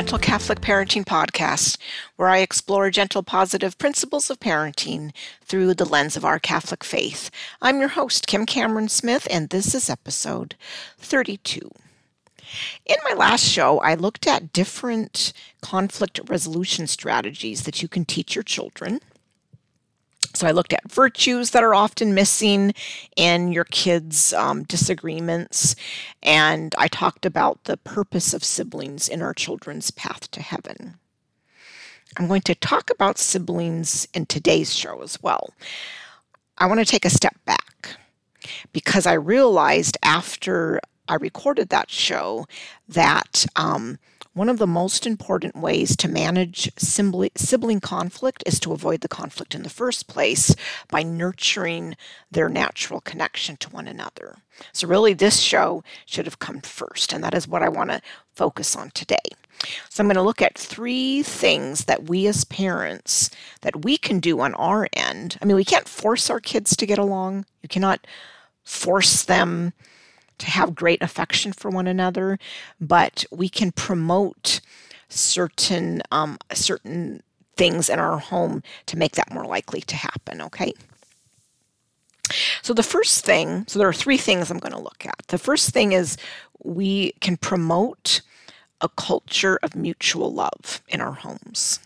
Gentle Catholic Parenting Podcast, where I explore gentle, positive principles of parenting through the lens of our Catholic faith. I'm your host, Kim Cameron Smith, and this is episode 32. In my last show, I looked at different conflict resolution strategies that you can teach your children. So I looked at virtues that are often missing in your kids' um, disagreements, and I talked about the purpose of siblings in our children's path to heaven. I'm going to talk about siblings in today's show as well. I want to take a step back because I realized after I recorded that show that um, one of the most important ways to manage sibling conflict is to avoid the conflict in the first place by nurturing their natural connection to one another. So, really, this show should have come first, and that is what I want to focus on today. So, I'm going to look at three things that we as parents that we can do on our end. I mean, we can't force our kids to get along. You cannot force them to have great affection for one another, but we can promote certain um, certain things in our home to make that more likely to happen. Okay. So the first thing, so there are three things I'm going to look at. The first thing is we can promote a culture of mutual love in our homes.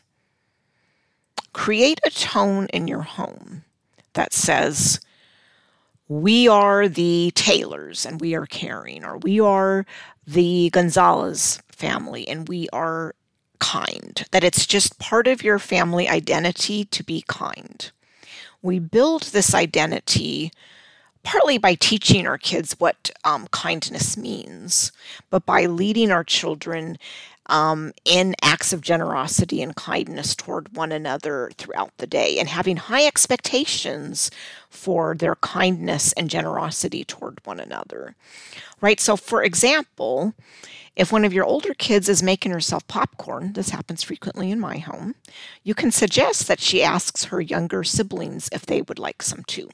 Create a tone in your home that says, we are the Taylors and we are caring, or we are the Gonzalez family and we are kind. That it's just part of your family identity to be kind. We build this identity partly by teaching our kids what um, kindness means, but by leading our children um, in acts of generosity and kindness toward one another throughout the day and having high expectations for their kindness and generosity toward one another. Right? So, for example, if one of your older kids is making herself popcorn, this happens frequently in my home, you can suggest that she asks her younger siblings if they would like some too.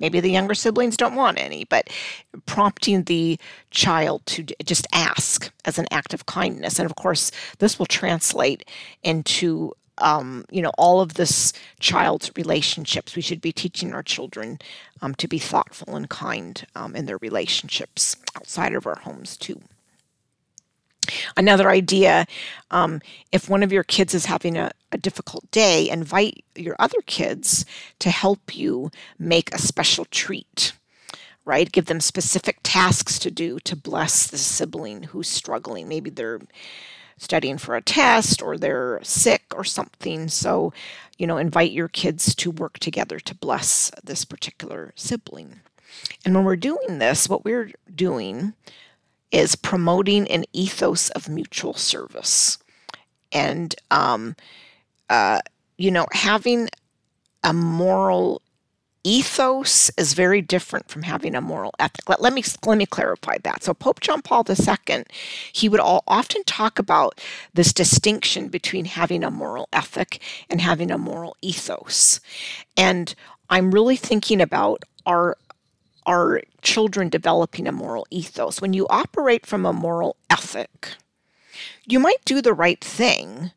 Maybe the younger siblings don't want any, but prompting the child to just ask as an act of kindness. And of course, this will translate into um, you know all of this child's relationships we should be teaching our children um, to be thoughtful and kind um, in their relationships outside of our homes too Another idea um, if one of your kids is having a, a difficult day, invite your other kids to help you make a special treat right? Give them specific tasks to do to bless the sibling who's struggling. Maybe they're studying for a test or they're sick or something. So, you know, invite your kids to work together to bless this particular sibling. And when we're doing this, what we're doing is promoting an ethos of mutual service. And, um, uh, you know, having a moral ethos is very different from having a moral ethic. Let, let, me let me clarify that. So Pope John Paul II, he would all, often talk about this distinction between having a moral ethic and having a moral ethos. And I'm really thinking about our our children developing a moral ethos. When you operate from a moral ethic, you might do the right thing,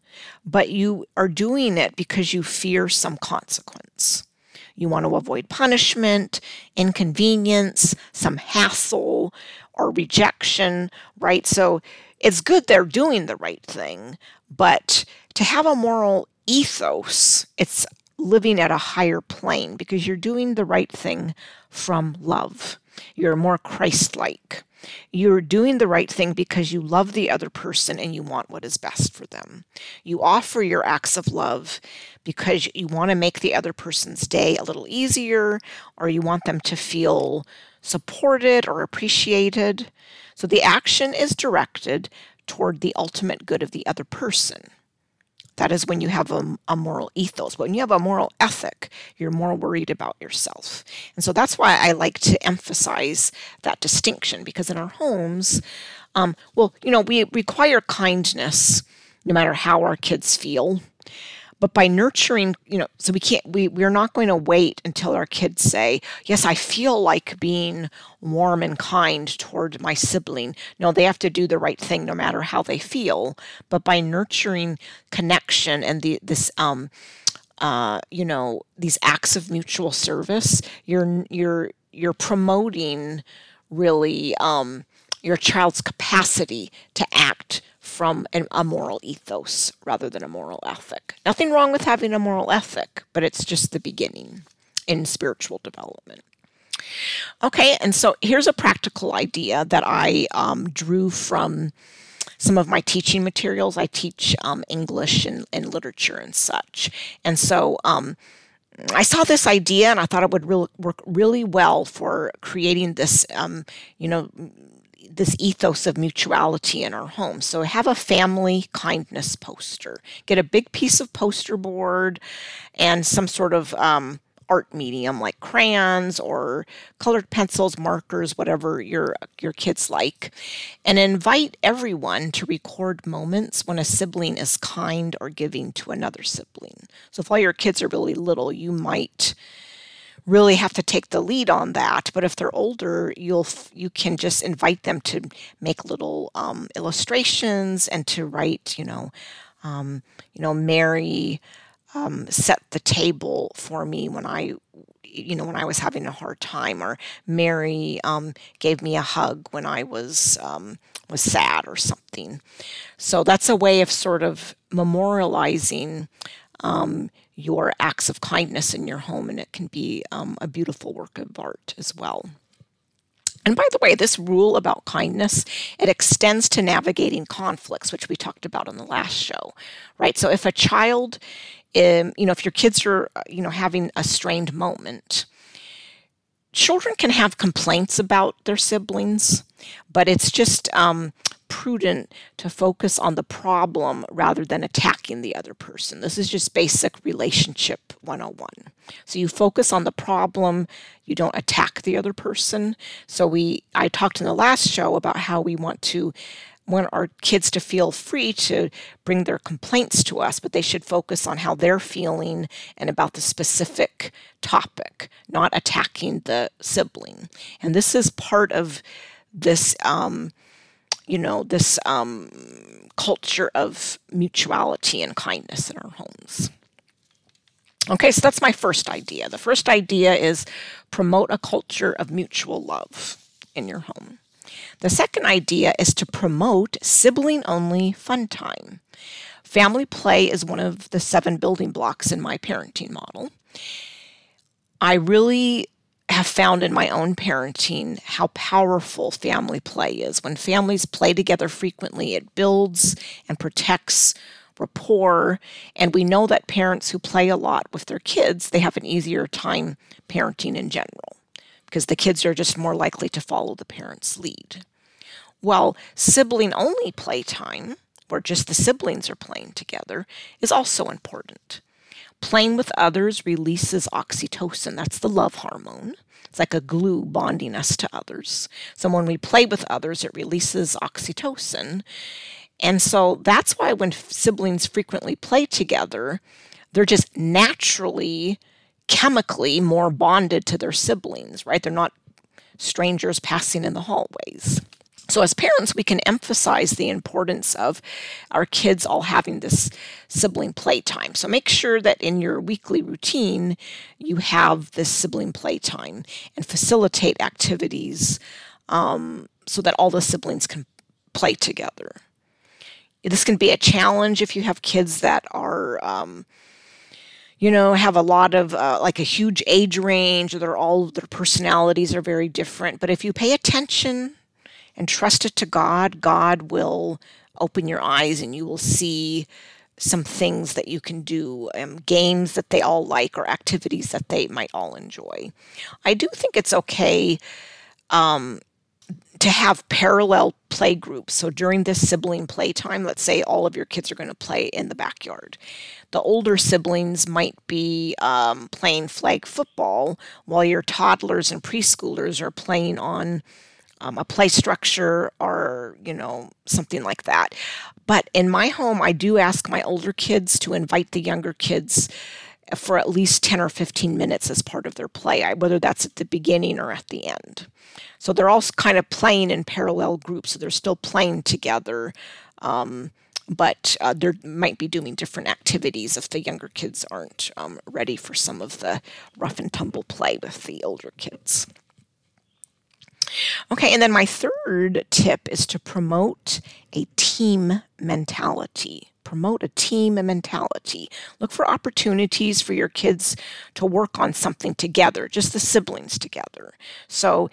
but you are doing it because you fear some consequence. You want to avoid punishment, inconvenience, some hassle, or rejection, right? So it's good they're doing the right thing, but to have a moral ethos, it's living at a higher plane because you're doing the right thing from love. You're more Christ like. You're doing the right thing because you love the other person and you want what is best for them. You offer your acts of love because you want to make the other person's day a little easier or you want them to feel supported or appreciated. So the action is directed toward the ultimate good of the other person. That is when you have a, a, moral ethos. But when you have a moral ethic, you're more worried about yourself. And so that's why I like to emphasize that distinction because in our homes, um, well, you know, we require kindness no matter how our kids feel. But by nurturing you know so we can't we we're not going to wait until our kids say yes i feel like being warm and kind toward my sibling. No they have to do the right thing no matter how they feel. But by nurturing connection and the this um uh you know these acts of mutual service you're you're you're promoting really um your child's capacity to act from an, a moral ethos rather than a moral ethic. Nothing wrong with having a moral ethic, but it's just the beginning in spiritual development. Okay, and so here's a practical idea that I um, drew from some of my teaching materials. I teach um, English and, and, literature and such. And so um, I saw this idea and I thought it would really work really well for creating this, um, you know, this ethos of mutuality in our home. So have a family kindness poster. Get a big piece of poster board and some sort of um, art medium like crayons or colored pencils, markers, whatever your your kids like, and invite everyone to record moments when a sibling is kind or giving to another sibling. So if all your kids are really little, you might really have to take the lead on that. But if they're older, you'll you can just invite them to make little um, illustrations and to write, you know, um, you know, Mary um, set the table for me when I you know when I was having a hard time, or Mary um, gave me a hug when I was um, was sad or something. So that's a way of sort of memorializing um, your acts of kindness in your home, and it can be um, a beautiful work of art as well. And by the way, this rule about kindness, it extends to navigating conflicts, which we talked about on the last show, right? So if a child, um, you know, if your kids are, uh, you know, having a strained moment, children can have complaints about their siblings, but it's just um, prudent to focus on the problem rather than attacking the other person. This is just basic relationship 101. So you focus on the problem, you don't attack the other person. So we I talked in the last show about how we want to want our kids to feel free to bring their complaints to us, but they should focus on how they're feeling and about the specific topic, not attacking the sibling. And this is part of this um, you know, this um, culture of mutuality and kindness in our homes. Okay, so that's my first idea. The first idea is promote a culture of mutual love in your home. The second idea is to promote sibling only fun time. Family play is one of the seven building blocks in my parenting model. I really have found in my own parenting how powerful family play is. When families play together frequently, it builds and protects rapport and we know that parents who play a lot with their kids they have an easier time parenting in general because the kids are just more likely to follow the parents lead well sibling only playtime where just the siblings are playing together is also important Playing with others releases oxytocin. That's the love hormone. It's like a glue bonding us to others. So when we play with others, it releases oxytocin. And so that's why when siblings frequently play together, they're just naturally, chemically more bonded to their siblings, right? They're not strangers passing in the hallways. So, as parents, we can emphasize the importance of our kids all having this sibling playtime. So, make sure that in your weekly routine, you have this sibling playtime and facilitate activities um, so that all the siblings can play together. This can be a challenge if you have kids that are. Um, you know, have a lot of uh, like a huge age range, or they're all their personalities are very different. But if you pay attention and trust it to God, God will open your eyes and you will see some things that you can do, um, games that they all like, or activities that they might all enjoy. I do think it's okay um, to have parallel play groups. So during this sibling playtime, let's say all of your kids are going to play in the backyard. The older siblings might be um, playing flag football while your toddlers and preschoolers are playing on um, a play structure or, you know, something like that. But in my home, I do ask my older kids to invite the younger kids for at least 10 or 15 minutes as part of their play, whether that's at the beginning or at the end. So they're all kind of playing in parallel groups, so they're still playing together. Um, but uh, they might be doing different activities if the younger kids aren't um, ready for some of the rough and tumble play with the older kids. Okay, and then my third tip is to promote a team mentality. Promote a team mentality. Look for opportunities for your kids to work on something together, just the siblings together. So,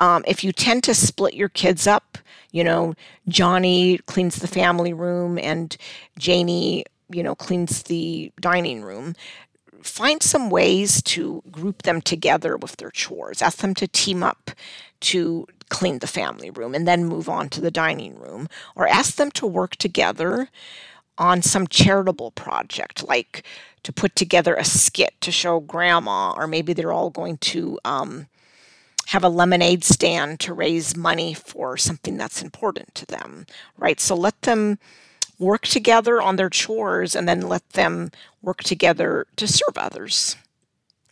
um, if you tend to split your kids up, you know, Johnny cleans the family room and Janie, you know, cleans the dining room, find some ways to group them together with their chores. Ask them to team up to clean the family room and then move on to the dining room. Or ask them to work together on some charitable project, like to put together a skit to show grandma, or maybe they're all going to um, have a lemonade stand to raise money for something that's important to them, right? So let them work together on their chores and then let them work together to serve others.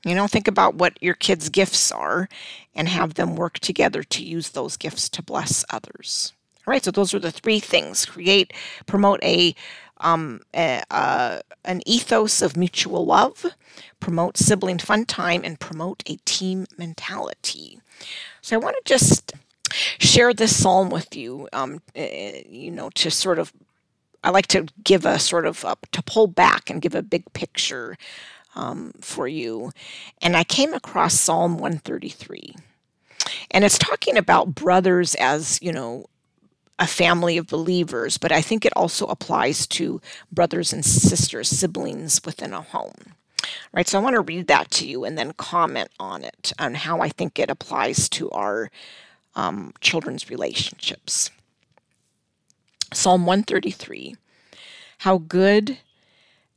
You know, think about what your kids' gifts are and have them work together to use those gifts to bless others. All right, so those are the three things create, promote a, um, a uh, an ethos of mutual love, promote sibling fun time, and promote a team mentality. So I want to just share this psalm with you, um, uh, you know, to sort of I like to give a sort of a, to pull back and give a big picture um, for you. And I came across Psalm 133. And it's talking about brothers as, you know, a family of believers, but I think it also applies to brothers and sisters, siblings within a home. Right, so I want to read that to you and then comment on it, on how I think it applies to our um, children's relationships. Psalm 133 How good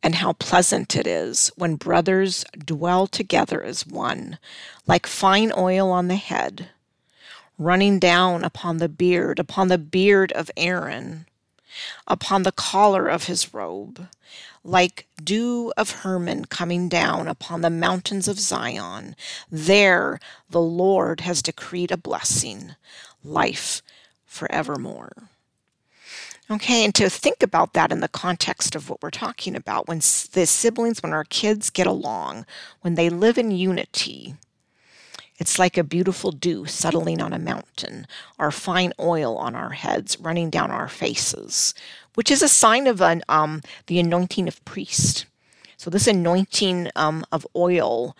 and how pleasant it is when brothers dwell together as one, like fine oil on the head, running down upon the beard, upon the beard of Aaron, upon the collar of his robe, like dew of Hermon coming down upon the mountains of Zion. There the Lord has decreed a blessing, life forevermore. Okay, and to think about that in the context of what we're talking about, when the siblings, when our kids get along, when they live in unity, it's like a beautiful dew settling on a mountain, or fine oil on our heads running down our faces, which is a sign of an, um, the anointing of priest. So this anointing um, of oil,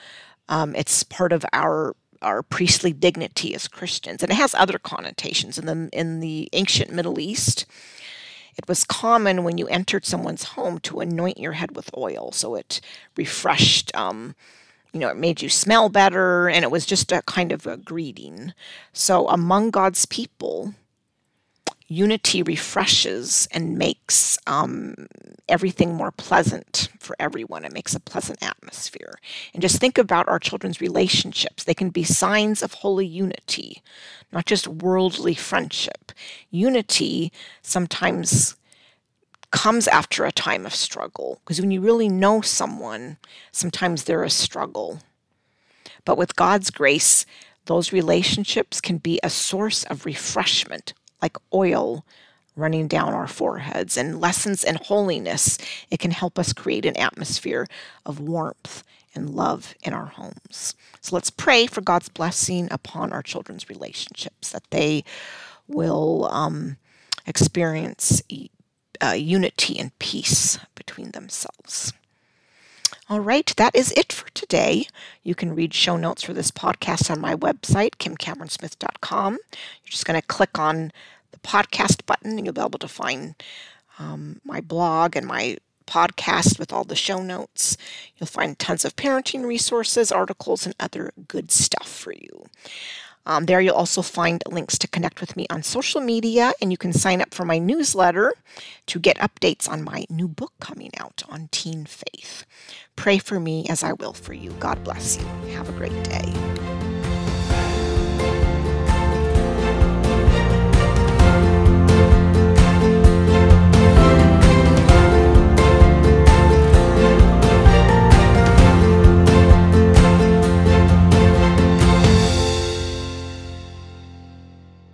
um, it's part of our our priestly dignity as Christians, and it has other connotations in the in the ancient Middle East. It was common when you entered someone's home to anoint your head with oil, so it refreshed. Um, you know, it made you smell better, and it was just a kind of a greeting. So, among God's people, unity refreshes and makes um, everything more pleasant for everyone. It makes a pleasant atmosphere. And just think about our children's relationships. They can be signs of holy unity, not just worldly friendship. Unity sometimes comes after a time of struggle because when you really know someone, sometimes there is a struggle. But with God's grace, those relationships can be a source of refreshment like oil running down our foreheads and lessons in holiness, it can help us create an atmosphere of warmth and love in our homes. So let's pray for God's blessing upon our children's relationships, that they will um, experience uh, unity and peace between themselves. All right, that is it for today. You can read show notes for this podcast on my website, kimcameronsmith.com. You're just going to click on the podcast button, and you'll be able to find um, my blog and my podcast with all the show notes. You'll find tons of parenting resources, articles, and other good stuff for you. Um, there, you'll also find links to connect with me on social media, and you can sign up for my newsletter to get updates on my new book coming out on teen faith. Pray for me as I will for you. God bless you. Have a great day.